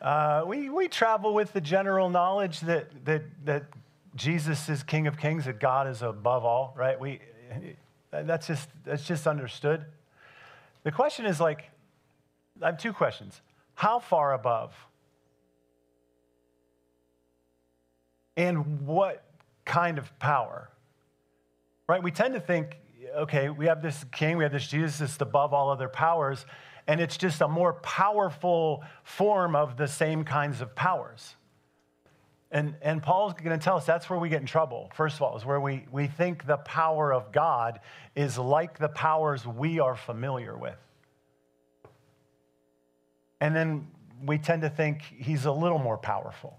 Uh, we, we travel with the general knowledge that, that, that Jesus is King of Kings, that God is above all, right? We, that's, just, that's just understood. The question is like, I have two questions. How far above? And what kind of power? Right? We tend to think, okay, we have this king, we have this Jesus that's above all other powers, and it's just a more powerful form of the same kinds of powers. And, and Paul's going to tell us that's where we get in trouble, first of all, is where we, we think the power of God is like the powers we are familiar with. And then we tend to think he's a little more powerful.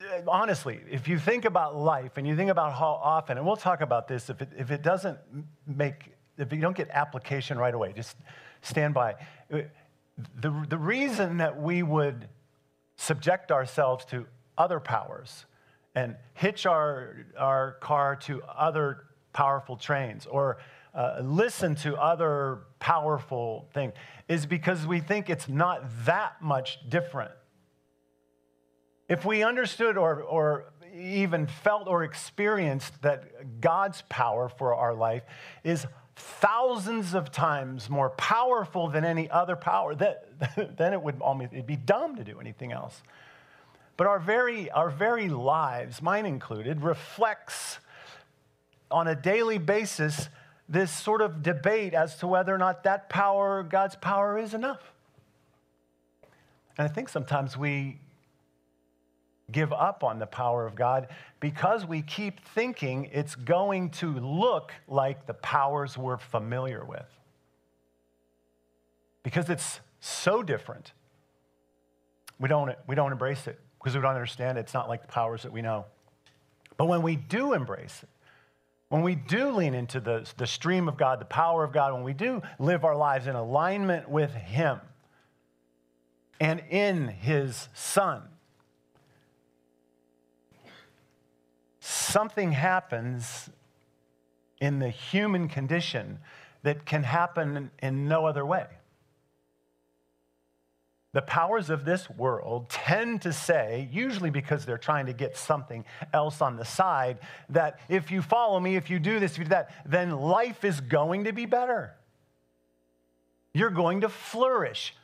Uh, honestly, if you think about life and you think about how often, and we'll talk about this, if it, if it doesn't make, if you don't get application right away, just stand by. The, the reason that we would subject ourselves to other powers and hitch our, our car to other powerful trains or uh, listen to other powerful things is because we think it's not that much different. If we understood or, or even felt or experienced that God's power for our life is thousands of times more powerful than any other power, that, then it would almost it'd be dumb to do anything else. But our very, our very lives, mine included, reflects on a daily basis this sort of debate as to whether or not that power, God's power, is enough. And I think sometimes we give up on the power of God because we keep thinking it's going to look like the powers we're familiar with. Because it's so different, we don't, we don't embrace it because we don't understand it. It's not like the powers that we know. But when we do embrace it, when we do lean into the, the stream of God, the power of God, when we do live our lives in alignment with Him and in His Son, something happens in the human condition that can happen in no other way. The powers of this world tend to say, usually because they're trying to get something else on the side, that if you follow me, if you do this, if you do that, then life is going to be better. You're going to flourish.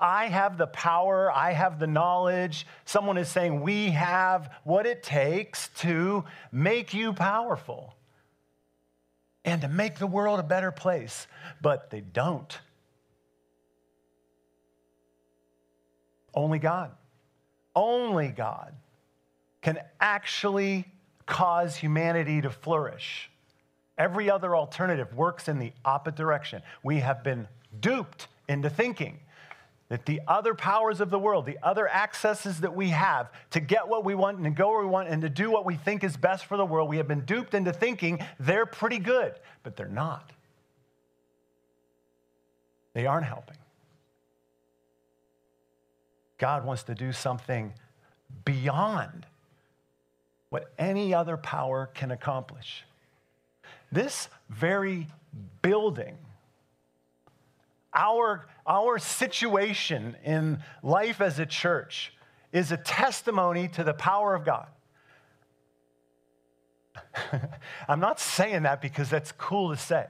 I have the power, I have the knowledge. Someone is saying, We have what it takes to make you powerful and to make the world a better place. But they don't. Only God, only God can actually cause humanity to flourish. Every other alternative works in the opposite direction. We have been duped into thinking that the other powers of the world, the other accesses that we have to get what we want and to go where we want and to do what we think is best for the world, we have been duped into thinking they're pretty good, but they're not. They aren't helping. God wants to do something beyond what any other power can accomplish. This very building, our, our situation in life as a church, is a testimony to the power of God. I'm not saying that because that's cool to say.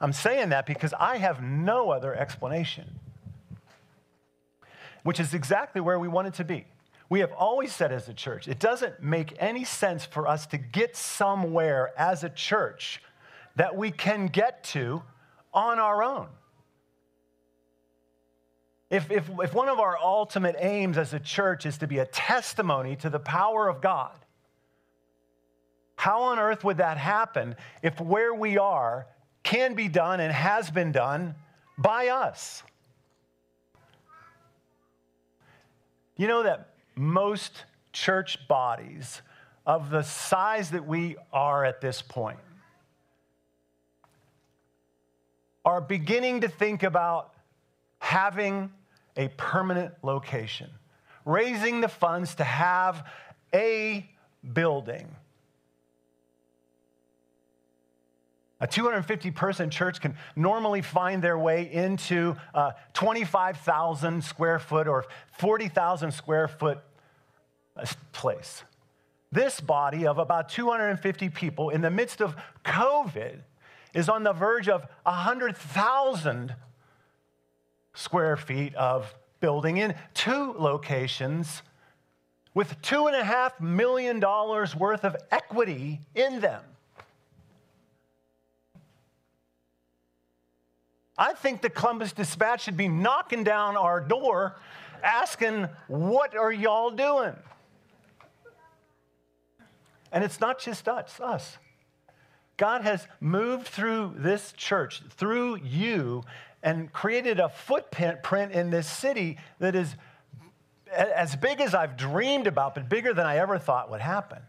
I'm saying that because I have no other explanation which is exactly where we want it to be. We have always said as a church, it doesn't make any sense for us to get somewhere as a church that we can get to on our own. If, if, if one of our ultimate aims as a church is to be a testimony to the power of God, how on earth would that happen if where we are can be done and has been done by us? You know that most church bodies of the size that we are at this point are beginning to think about having a permanent location, raising the funds to have a building. A 250 person church can normally find their way into a 25,000 square foot or 40,000 square foot uh, place. This body of about 250 people in the midst of COVID is on the verge of 100,000 square feet of building in two locations with $2.5 million worth of equity in them. I think the Columbus Dispatch should be knocking down our door asking, What are y'all doing? And it's not just us, us. God has moved through this church, through you, and created a footprint print in this city that is as big as I've dreamed about, but bigger than I ever thought would happen.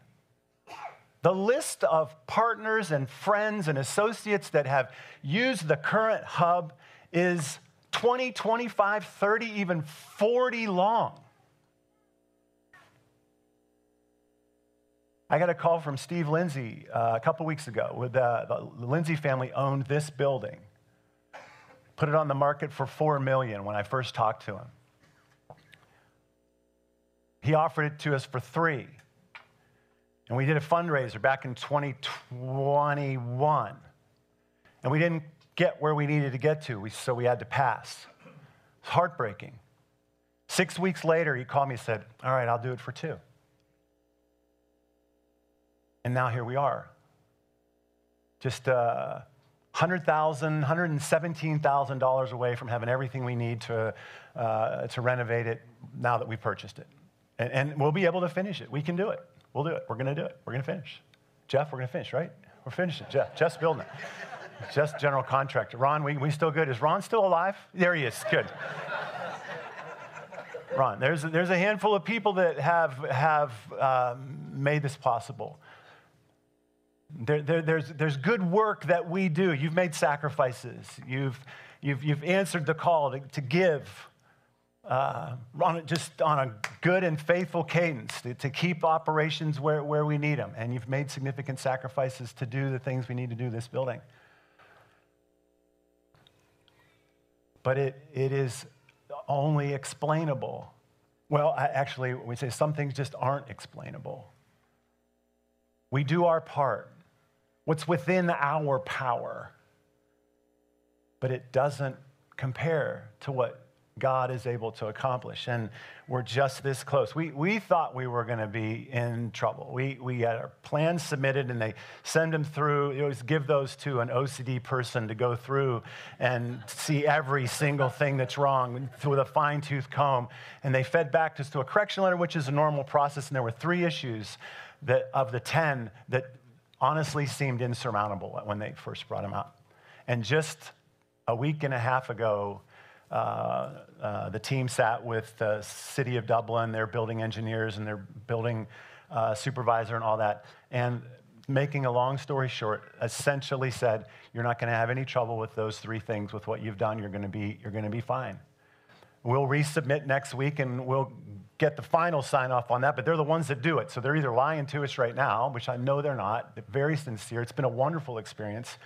The list of partners and friends and associates that have used the current hub is 20, 25, 30, even 40 long. I got a call from Steve Lindsay uh, a couple weeks ago. With, uh, the Lindsay family owned this building, put it on the market for four million when I first talked to him. He offered it to us for three. And we did a fundraiser back in 2021. And we didn't get where we needed to get to, so we had to pass. It's heartbreaking. Six weeks later, he called me and said, All right, I'll do it for two. And now here we are. Just uh, $100,000, $117,000 away from having everything we need to, uh, to renovate it now that we purchased it. And, and we'll be able to finish it. We can do it. We'll do it. We're going to do it. We're going to finish. Jeff, we're going to finish, right? We're finishing. Jeff, Jeff's building it. Jeff's general contractor. Ron, we, we still good? Is Ron still alive? There he is. Good. Ron, there's, there's a handful of people that have, have um, made this possible. There, there, there's, there's good work that we do. You've made sacrifices. You've, you've, you've answered the call to, to give uh, on, just on a good and faithful cadence to, to, keep operations where, where we need them. And you've made significant sacrifices to do the things we need to do this building. But it, it is only explainable. Well, I, actually, we say some things just aren't explainable. We do our part, what's within our power, but it doesn't compare to what God is able to accomplish. And we're just this close. We, we thought we were going to be in trouble. We, we had our plans submitted and they send them through. You always give those to an OCD person to go through and see every single thing that's wrong with a fine tooth comb. And they fed back to us to a correction letter, which is a normal process. And there were three issues that, of the 10 that honestly seemed insurmountable when they first brought him out. And just a week and a half ago, uh, uh, the team sat with the city of Dublin, their building engineers and their building uh, supervisor and all that. And making a long story short, essentially said, you're not going to have any trouble with those three things with what you've done. You're going to be, you're going to be fine. We'll resubmit next week and we'll get the final sign off on that, but they're the ones that do it. So they're either lying to us right now, which I know they're not. They're very sincere. It's been a wonderful experience.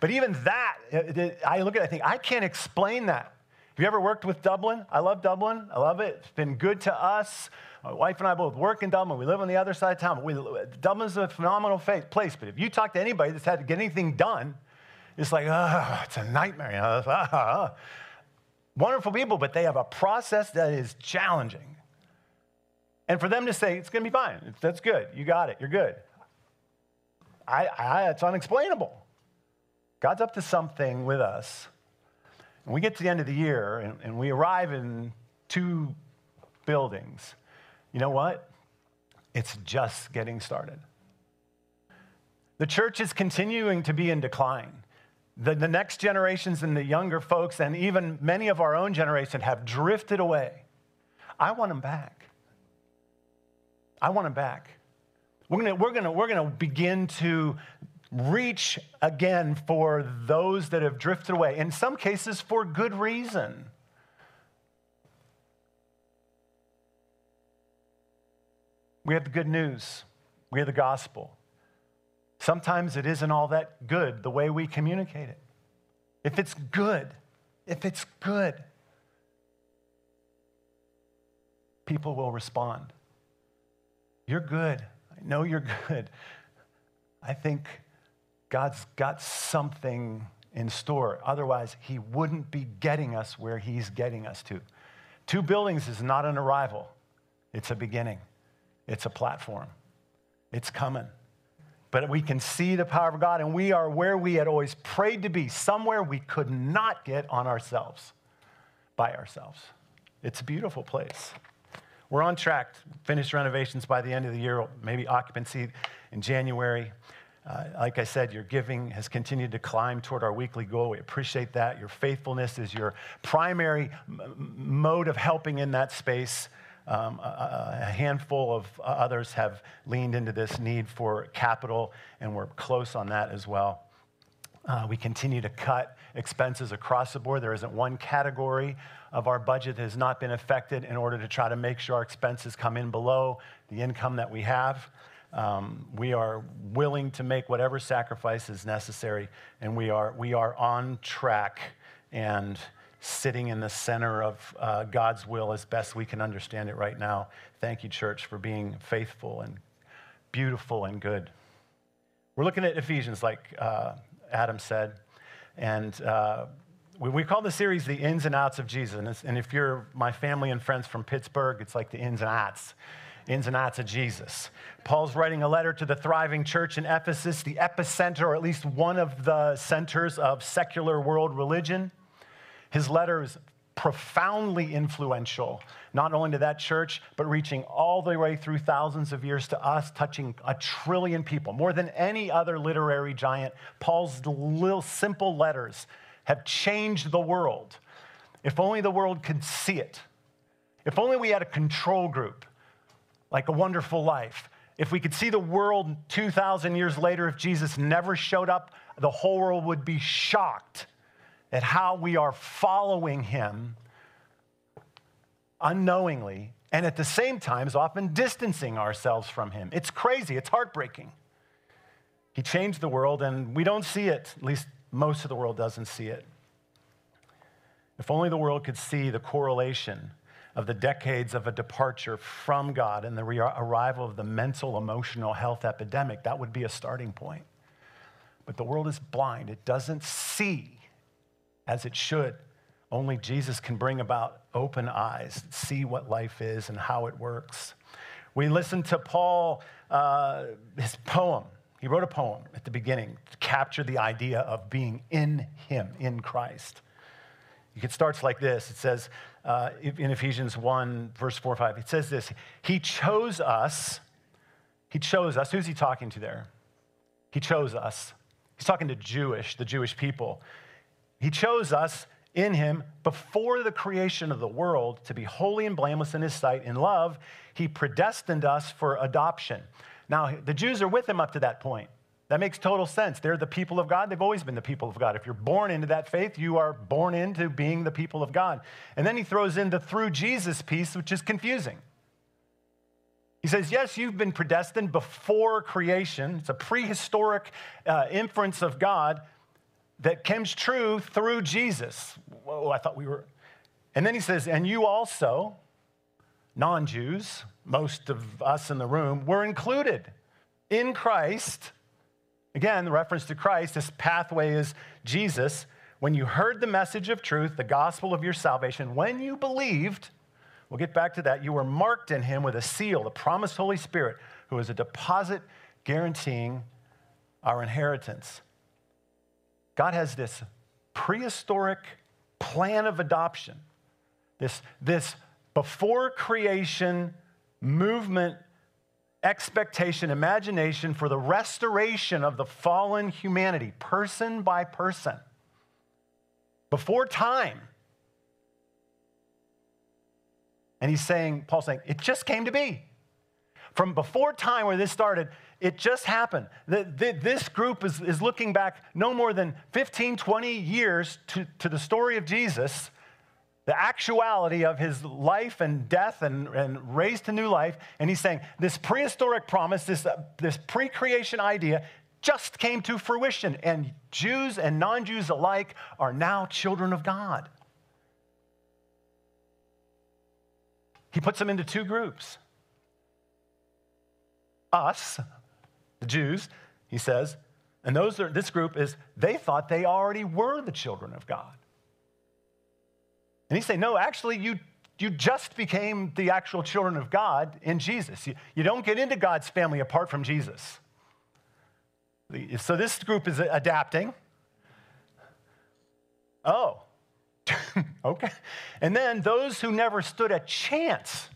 But even that, uh, I look at it, I think, I can't explain that. Have you ever worked with Dublin? I love Dublin. I love it. It's been good to us. My wife and I both work in Dublin. We live on the other side of town. We, Dublin's a phenomenal place, but if you talk to anybody that's had to get anything done, it's like, oh, it's a nightmare. Wonderful people, but they have a process that is challenging. And for them to say, it's going to be fine, that's good, you got it, you're good. I, I, it's unexplainable. God's up to something with us and we get to the end of the year and, and we arrive in two buildings. You know what? It's just getting started. The church is continuing to be in decline. The, the next generations and the younger folks, and even many of our own generation, have drifted away. I want them back. I want them back. We're gonna, we're gonna, we're gonna begin to reach again for those that have drifted away, in some cases for good reason. We have the good news, we have the gospel. Sometimes it isn't all that good the way we communicate it. If it's good, if it's good, people will respond. You're good. I know you're good. I think God's got something in store. Otherwise, He wouldn't be getting us where He's getting us to. Two buildings is not an arrival, it's a beginning, it's a platform. It's coming. But we can see the power of God, and we are where we had always prayed to be, somewhere we could not get on ourselves, by ourselves. It's a beautiful place. We're on track finish renovations by the end of the year, maybe occupancy in January. Uh, like I said, your giving has continued to climb toward our weekly goal. We appreciate that. Your faithfulness is your primary m- mode of helping in that space. Um, a, a, handful of others have leaned into this need for capital, and we're close on that as well. Uh, we continue to cut expenses across the board. There isn't one category of our budget that has not been affected in order to try to make sure our expenses come in below the income that we have. Um, we are willing to make whatever sacrifice is necessary, and we are, we are on track and sitting in the center of uh, God's will as best we can understand it right now. Thank you, church, for being faithful and beautiful and good. We're looking at Ephesians, like uh, Adam said, and uh, we, we, call the series The Ins and Outs of Jesus. And, and if you're my family and friends from Pittsburgh, it's like the ins and outs ins and outs of Jesus. Paul's writing a letter to the thriving church in Ephesus, the epicenter, or at least one of the centers of secular world religion. His letter is profoundly influential, not only to that church, but reaching all the way through thousands of years to us, touching a trillion people. More than any other literary giant, Paul's little simple letters have changed the world. If only the world could see it. If only we had a control group like a wonderful life. If we could see the world 2,000 years later, if Jesus never showed up, the whole world would be shocked at how we are following him unknowingly and at the same time is often distancing ourselves from him. It's crazy, it's heartbreaking. He changed the world and we don't see it, at least most of the world doesn't see it. If only the world could see the correlation of the decades of a departure from God and the re- arrival of the mental emotional health epidemic, that would be a starting point. But the world is blind, it doesn't see as it should. Only Jesus can bring about open eyes, see what life is and how it works. We listened to Paul, uh, his poem. He wrote a poem at the beginning to capture the idea of being in Him, in Christ. It starts like this it says uh, in Ephesians 1, verse 4 or 5, it says this He chose us. He chose us. Who's he talking to there? He chose us. He's talking to Jewish, the Jewish people. He chose us in him before the creation of the world to be holy and blameless in his sight. In love, he predestined us for adoption. Now, the Jews are with him up to that point. That makes total sense. They're the people of God. They've always been the people of God. If you're born into that faith, you are born into being the people of God. And then he throws in the through Jesus piece, which is confusing. He says, Yes, you've been predestined before creation. It's a prehistoric uh, inference of God that comes true through Jesus. Whoa, I thought we were. And then he says, And you also, non Jews, most of us in the room, were included in Christ Again, the reference to Christ, this pathway is Jesus. When you heard the message of truth, the gospel of your salvation, when you believed, we'll get back to that, you were marked in him with a seal, the promised Holy Spirit, who is a deposit guaranteeing our inheritance. God has this prehistoric plan of adoption, this, this before creation movement expectation, imagination for the restoration of the fallen humanity, person by person, before time. And he's saying, Paul's saying, it just came to be. From before time where this started, it just happened. This group is, is looking back no more than 15, 20 years to, to the story of Jesus the actuality of his life and death and, and raised to new life. And he's saying this prehistoric promise, this, uh, this pre creation idea, just came to fruition, and Jews and non Jews alike are now children of God. He puts them into two groups us, the Jews, he says, and those are, this group is they thought they already were the children of God. And he said, No, actually, you, you just became the actual children of God in Jesus. You, you don't get into God's family apart from Jesus. So this group is adapting. Oh, okay. And then those who never stood a chance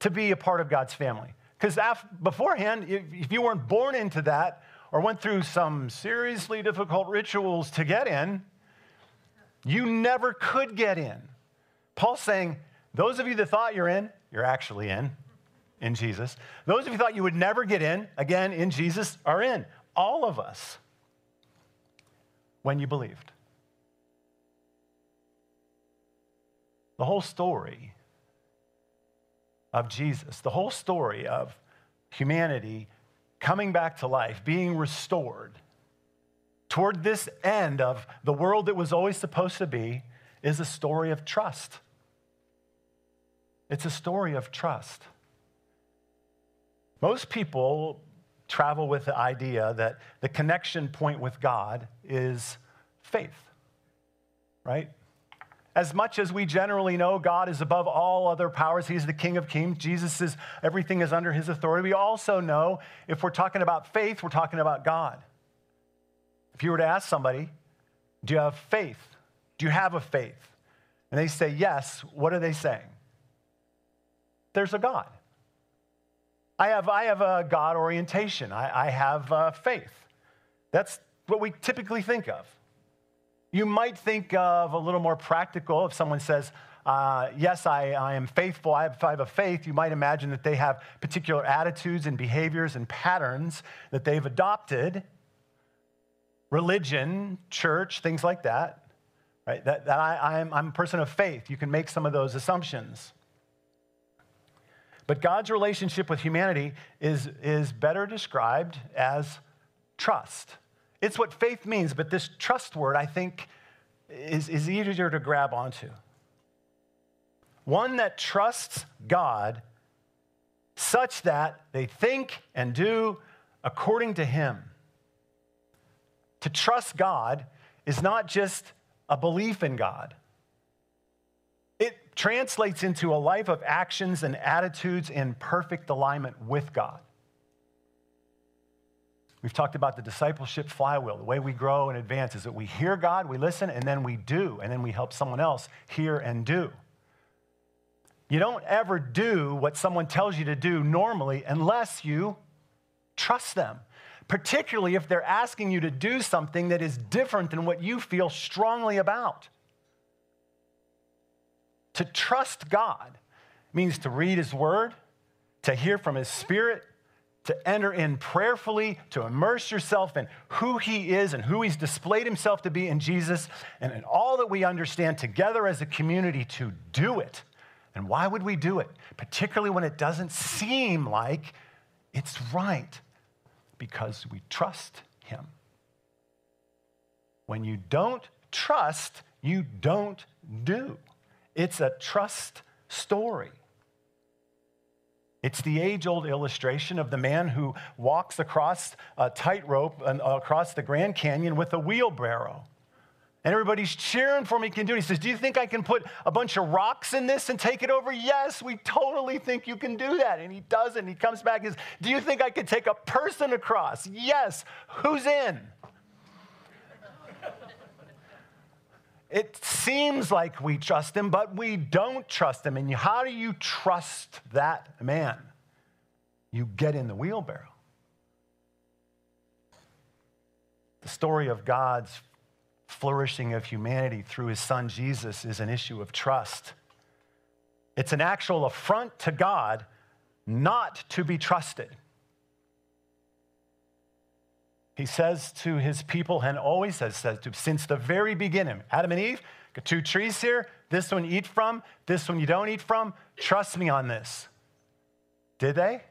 to be a part of God's family. Because beforehand, if you weren't born into that or went through some seriously difficult rituals to get in, you never could get in. Paul's saying, those of you that thought you're in, you're actually in, in Jesus. Those of you thought you would never get in, again, in Jesus, are in. All of us, when you believed. The whole story of Jesus, the whole story of humanity coming back to life, being restored toward this end of the world that was always supposed to be, is a story of trust. It's a story of trust. Most people travel with the idea that the connection point with God is faith, right? As much as we generally know God is above all other powers, He's the King of Kings. Jesus is, everything is under His authority. We also know if we're talking about faith, we're talking about God. If you were to ask somebody, Do you have faith? Do you have a faith? And they say yes, what are they saying? There's a God. I have, I have a God orientation, I, I have uh, faith. That's what we typically think of. You might think of a little more practical if someone says, uh, Yes, I, I am faithful, I have, I have a faith. You might imagine that they have particular attitudes and behaviors and patterns that they've adopted religion, church, things like that. Right? That, that I, I'm, I'm a person of faith. You can make some of those assumptions. But God's relationship with humanity is, is better described as trust. It's what faith means, but this trust word, I think, is, is easier to grab onto. One that trusts God such that they think and do according to Him. To trust God is not just a belief in God, it translates into a life of actions and attitudes in perfect alignment with God. We've talked about the discipleship flywheel. The way we grow and advance is that we hear God, we listen, and then we do, and then we help someone else hear and do. You don't ever do what someone tells you to do normally unless you trust them, particularly if they're asking you to do something that is different than what you feel strongly about. To trust God means to read His Word, to hear from His Spirit, to enter in prayerfully, to immerse yourself in who He is and who He's displayed Himself to be in Jesus, and in all that we understand together as a community to do it. And why would we do it? Particularly when it doesn't seem like it's right, because we trust Him. When you don't trust, you don't do. It's a trust story. It's the age old illustration of the man who walks across a tightrope across the Grand Canyon with a wheelbarrow. And everybody's cheering for him. He can do it. He says, Do you think I can put a bunch of rocks in this and take it over? Yes, we totally think you can do that. And he does it. And he comes back and says, Do you think I could take a person across? Yes. Who's in? It seems like we trust him, but we don't trust him. And how do you trust that man? You get in the wheelbarrow. The story of God's flourishing of humanity through his son Jesus is an issue of trust. It's an actual affront to God not to be trusted. He says to his people, and always says, says to, since the very beginning, Adam and Eve, got two trees here. This one you eat from, this one you don't eat from. Trust me on this. Did they?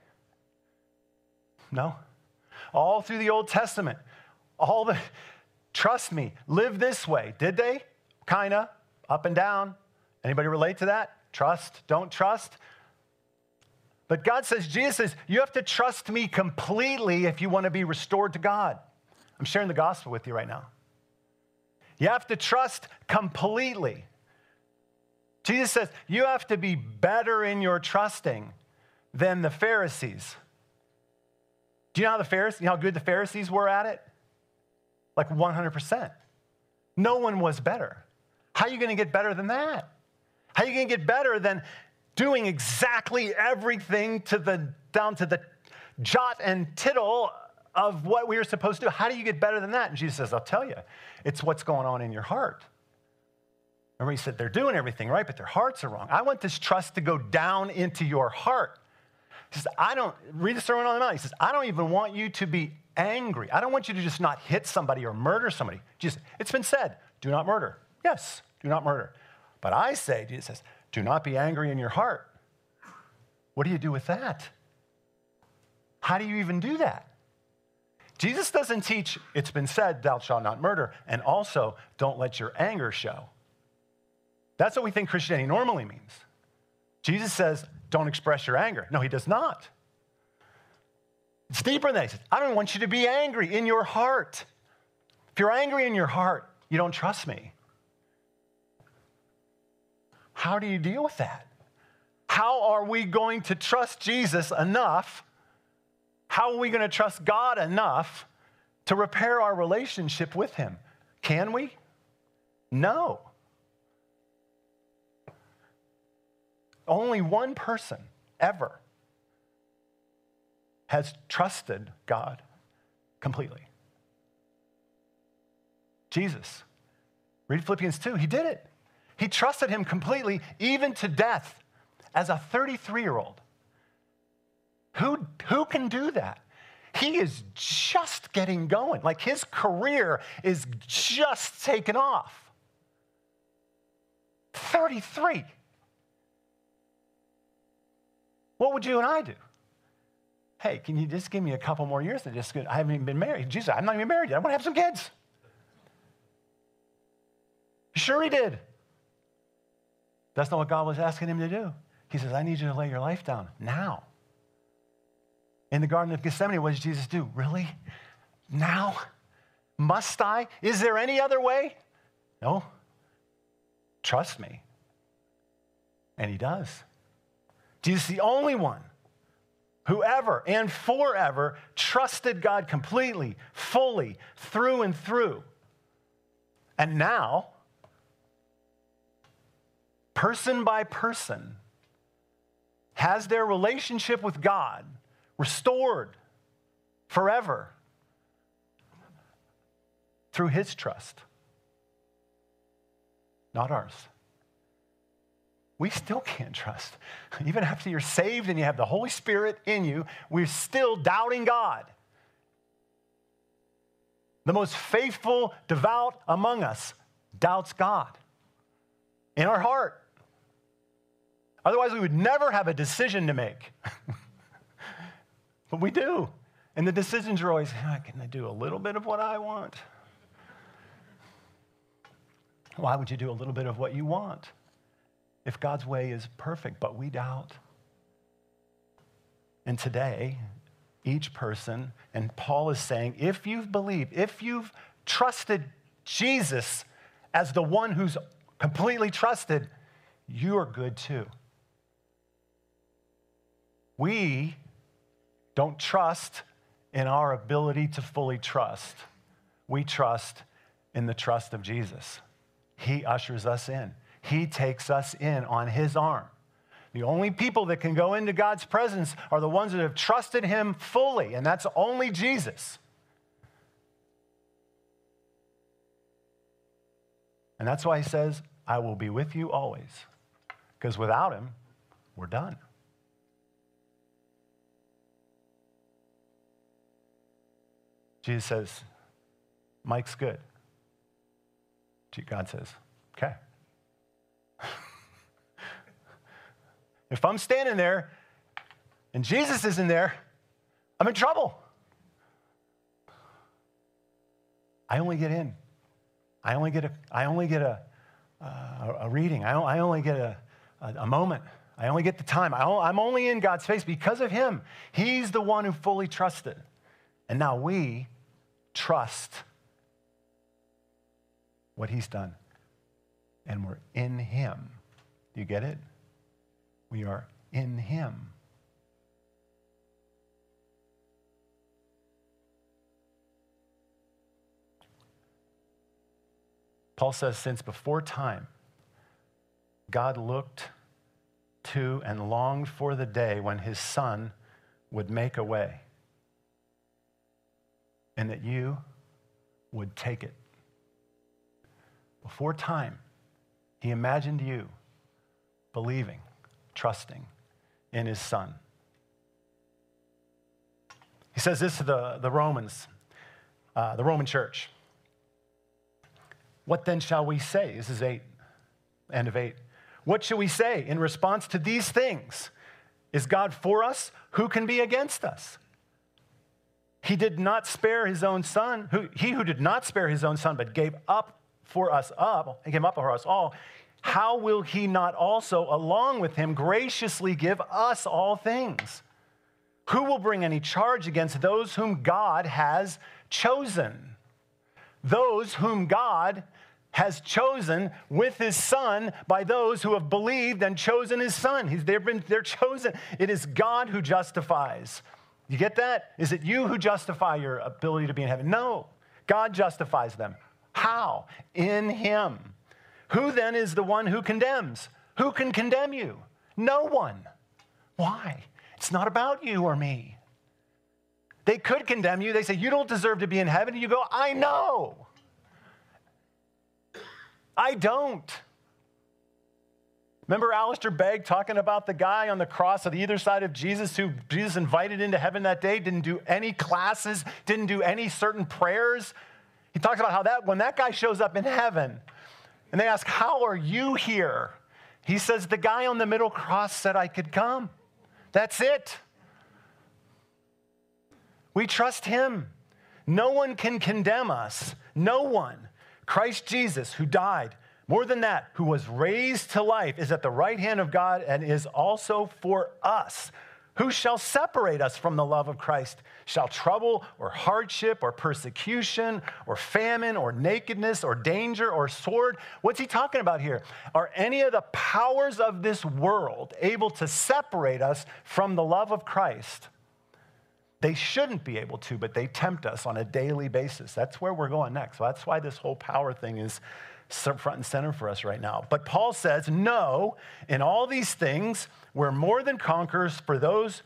No. all through the Old Testament. All the, trust me, live this way. Did they? Kinda, up and down. Anybody relate to that? Trust, don't trust. But God says, Jesus says, you have to trust me completely if you want to be restored to God. I'm sharing the gospel with you right now. You have to trust completely. Jesus says, you have to be better in your trusting than the Pharisees. Do you know how the Pharisees, you know how good the Pharisees were at it? Like 100%. No one was better. How are you going to get better than that? How are you going to get better than doing exactly everything to the down to the jot and tittle of what we are supposed to do? How do you get better than that? And Jesus says, I'll tell you, it's what's going on in your heart. Remember, he said they're doing everything right, but their hearts are wrong. I want this trust to go down into your heart. He says, I don't, read the Sermon on the Mount. He says, I don't even want you to be angry. I don't want you to just not hit somebody or murder somebody. Just, it's been said, do not murder. Yes, do not murder. But I say, Jesus says, do not be angry in your heart. What do you do with that? How do you even do that? Jesus doesn't teach, it's been said, thou shalt not murder, and also don't let your anger show. That's what we think Christianity normally means. Jesus says, don't express your anger. No, he does not. It's deeper than that. He says, I don't want you to be angry in your heart. If you're angry in your heart, you don't trust me. How do you deal with that? How are we going to trust Jesus enough? How are we going to trust God enough to repair our relationship with Him? Can we? No. Only one person ever has trusted God completely Jesus. Read Philippians 2. He did it. He trusted him completely, even to death, as a 33 year old. Who, who can do that? He is just getting going. Like his career is just taken off. 33. What would you and I do? Hey, can you just give me a couple more years? I just I haven't even been married. Jesus, I'm not even married yet. I want to have some kids. Sure, he did. That's not what God was asking him to do. He says, I need you to lay your life down now. In the Garden of Gethsemane, what does Jesus do? Really? Now? Must I? Is there any other way? No. Trust me. And he does. Jesus, the only one who ever and forever trusted God completely, fully, through and through. And now, person by person, has their relationship with God restored forever through his trust, not ours. We still can't trust. Even after you're saved and you have the Holy Spirit in you, we're still doubting God. The most faithful, devout among us doubts God in our heart. Otherwise, we would never have a decision to make. but we do. And the decisions are always oh, can I do a little bit of what I want? Why would you do a little bit of what you want if God's way is perfect, but we doubt? And today, each person, and Paul is saying, if you've believed, if you've trusted Jesus as the one who's completely trusted, you are good too. We don't trust in our ability to fully trust. We trust in the trust of Jesus. He ushers us in, He takes us in on His arm. The only people that can go into God's presence are the ones that have trusted Him fully, and that's only Jesus. And that's why He says, I will be with you always. Because without Him, we're done. Jesus says, Mike's good. God says, okay. if I'm standing there and Jesus isn't there, I'm in trouble. I only get in. I only get a, I only get a, uh, a reading. I, I only get a, a, a, moment. I only get the time. I, I'm only in God's face because of Him. He's the one who fully trusted. And now we trust what He's done. And we're in Him. Do you get it? We are in Him. Paul says, since before time, God looked to and longed for the day when his son would make a way and that you would take it. Before time, he imagined you believing, trusting in his son. He says this to the, the Romans, uh, the Roman church. What then shall we say? This is eight, end of eight. What shall we say in response to these things? Is God for us? Who can be against us? He did not spare his own son. Who, he who did not spare his own son, but gave up for us up, he gave up for us all. How will he not also, along with him, graciously give us all things? Who will bring any charge against those whom God has chosen? Those whom God has chosen with his son by those who have believed and chosen his son. He's, they've been, they're chosen. It is God who justifies. You get that? Is it you who justify your ability to be in heaven? No. God justifies them. How? In him. Who then is the one who condemns? Who can condemn you? No one. Why? It's not about you or me. They could condemn you. They say, You don't deserve to be in heaven. And you go, I know. I don't. Remember Alistair Begg talking about the guy on the cross on either side of Jesus who Jesus invited into heaven that day, didn't do any classes, didn't do any certain prayers? He talks about how that when that guy shows up in heaven and they ask, How are you here? He says, The guy on the middle cross said I could come. That's it. We trust him. No one can condemn us. No one. Christ Jesus, who died, more than that, who was raised to life, is at the right hand of God and is also for us. Who shall separate us from the love of Christ? Shall trouble or hardship or persecution or famine or nakedness or danger or sword? What's he talking about here? Are any of the powers of this world able to separate us from the love of Christ? They shouldn't be able to, but they tempt us on a daily basis. That's where we're going next. So that's why this whole power thing is front and center for us right now. But Paul says, no, in all these things, we're more than conquerors for those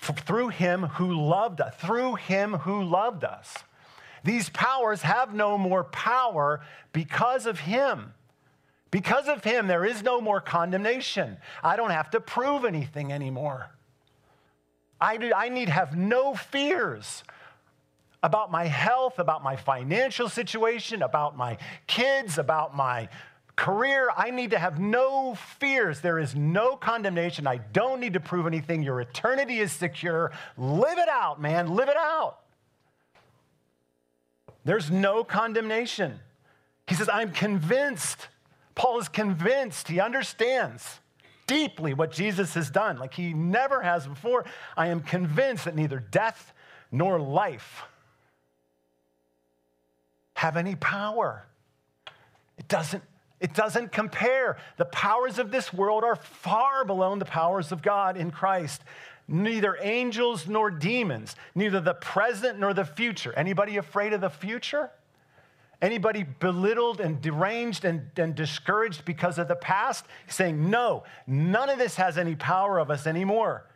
through him who loved us, through him who loved us. These powers have no more power because of him. Because of him, there is no more condemnation. I don't have to prove anything anymore. I, do, I need have no fears about my health, about my financial situation, about my kids, about my career. I need to have no fears. There is no condemnation. I don't need to prove anything. Your eternity is secure. Live it out, man. Live it out. There's no condemnation. He says, I'm convinced. Paul is convinced. He understands deeply what Jesus has done, like he never has before. I am convinced that neither death nor life have any power. It doesn't, it doesn't compare. The powers of this world are far below the powers of God in Christ. Neither angels nor demons, neither the present nor the future. Anybody afraid of the future? Anybody belittled and deranged and, and discouraged because of the past? He's saying, no, none of this has any power of us anymore.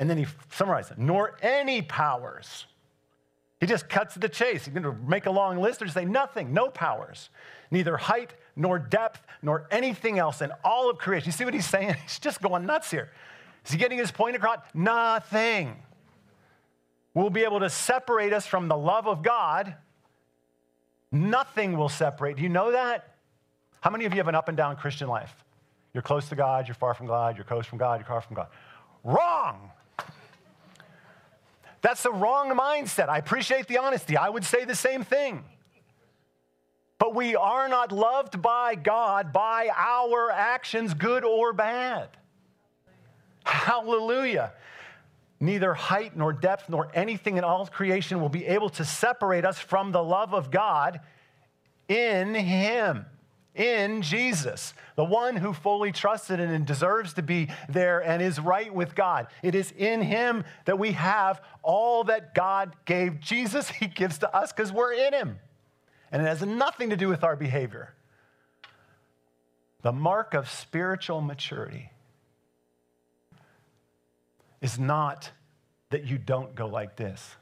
And then he summarizes it, nor any powers. He just cuts to the chase. He's going to make a long list or just say nothing, no powers, neither height nor depth nor anything else in all of creation. You see what he's saying? He's just going nuts here. Is he getting his point across? Nothing will be able to separate us from the love of God Nothing will separate. Do you know that? How many of you have an up and down Christian life? You're close to God, you're far from God, you're close from God, you're far from God. Wrong. That's the wrong mindset. I appreciate the honesty. I would say the same thing. But we are not loved by God by our actions, good or bad. Hallelujah. Neither height nor depth nor anything in all creation will be able to separate us from the love of God in Him, in Jesus, the one who fully trusted in and deserves to be there and is right with God. It is in Him that we have all that God gave Jesus, He gives to us because we're in Him. And it has nothing to do with our behavior. The mark of spiritual maturity is not that you don't go like this.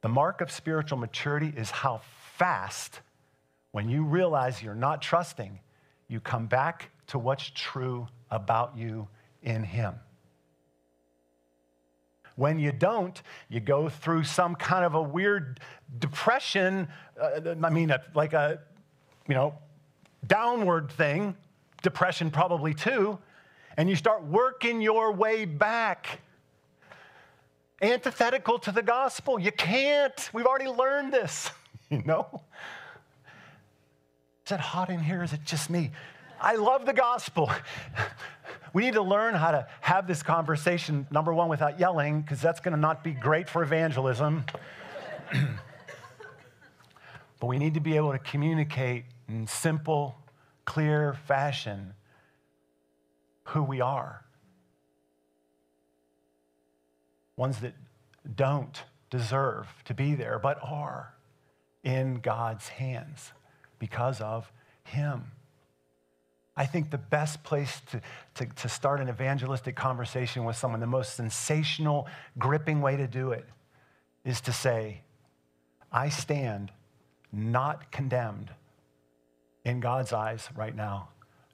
The mark of spiritual maturity is how fast, when you realize you're not trusting, you come back to what's true about you in Him. When you don't, you go through some kind of a weird depression. Uh, I mean, like a, you know, downward thing, depression probably too, and you start working your way back. Antithetical to the gospel. You can't. We've already learned this, you know? Is it hot in here? Is it just me? I love the gospel. We need to learn how to have this conversation, number one, without yelling, because that's going to not be great for evangelism. but we need to be able to communicate in simple, clear fashion who we are. Ones that don't deserve to be there, but are in God's hands because of Him. I think the best place to, to, to, start an evangelistic conversation with someone, the most sensational, gripping way to do it, is to say, I stand not condemned in God's eyes right now,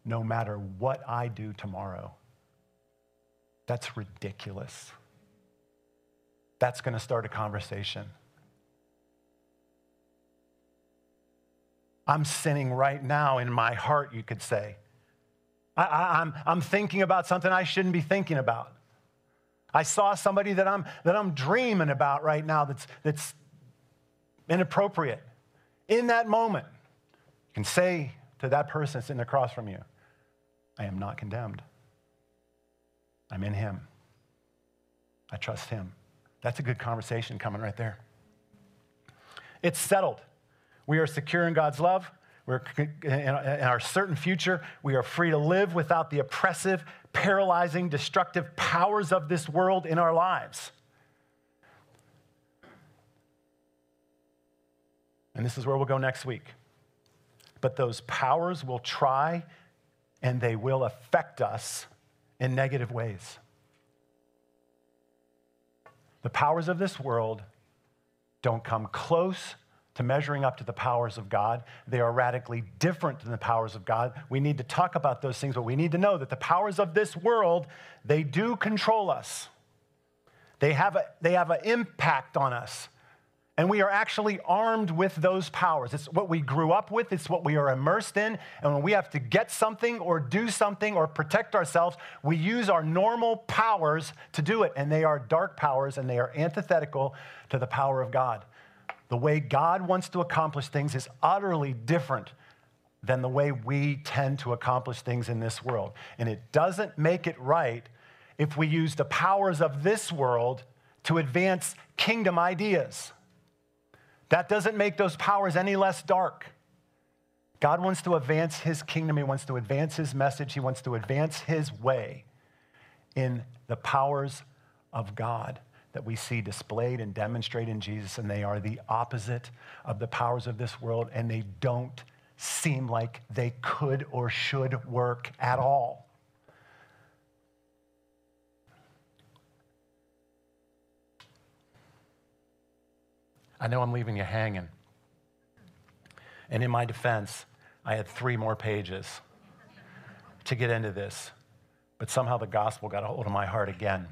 no matter what I do tomorrow. That's ridiculous. That's going to start a conversation. I'm sinning right now in my heart, you could say. I, am I'm, I'm thinking about something I shouldn't be thinking about. I saw somebody that I'm, that I'm dreaming about right now that's, that's inappropriate. In that moment, you can say to that person sitting across from you, I am not condemned. I'm in Him. I trust Him. That's a good conversation coming right there. It's settled. We are secure in God's love. We're in our certain future, we are free to live without the oppressive, paralyzing, destructive powers of this world in our lives. And this is where we'll go next week. But those powers will try and they will affect us in negative ways. The powers of this world don't come close to measuring up to the powers of God. They are radically different than the powers of God. We need to talk about those things, but we need to know that the powers of this world, they do control us. They have, a, they have an impact on us. And we are actually armed with those powers. It's what we grew up with, it's what we are immersed in. And when we have to get something or do something or protect ourselves, we use our normal powers to do it. And they are dark powers and they are antithetical to the power of God. The way God wants to accomplish things is utterly different than the way we tend to accomplish things in this world. And it doesn't make it right if we use the powers of this world to advance kingdom ideas. That doesn't make those powers any less dark. God wants to advance his kingdom, he wants to advance his message, he wants to advance his way in the powers of God that we see displayed and demonstrated in Jesus, and they are the opposite of the powers of this world, and they don't seem like they could or should work at all. I know I'm leaving you hanging. And in my defense, I had three more pages to get into this, but somehow the gospel got a hold of my heart again.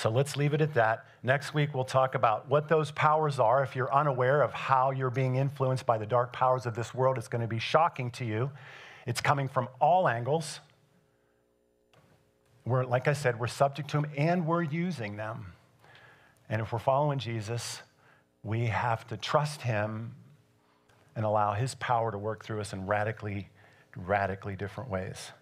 So let's leave it at that. Next week, we'll talk about what those powers are. If you're unaware of how you're being influenced by the dark powers of this world, it's going to be shocking to you. It's coming from all angles. We're, like I said, we're subject to them and we're using them. And if we're following Jesus, we have to trust him and allow His power to work through us in radically, radically different ways.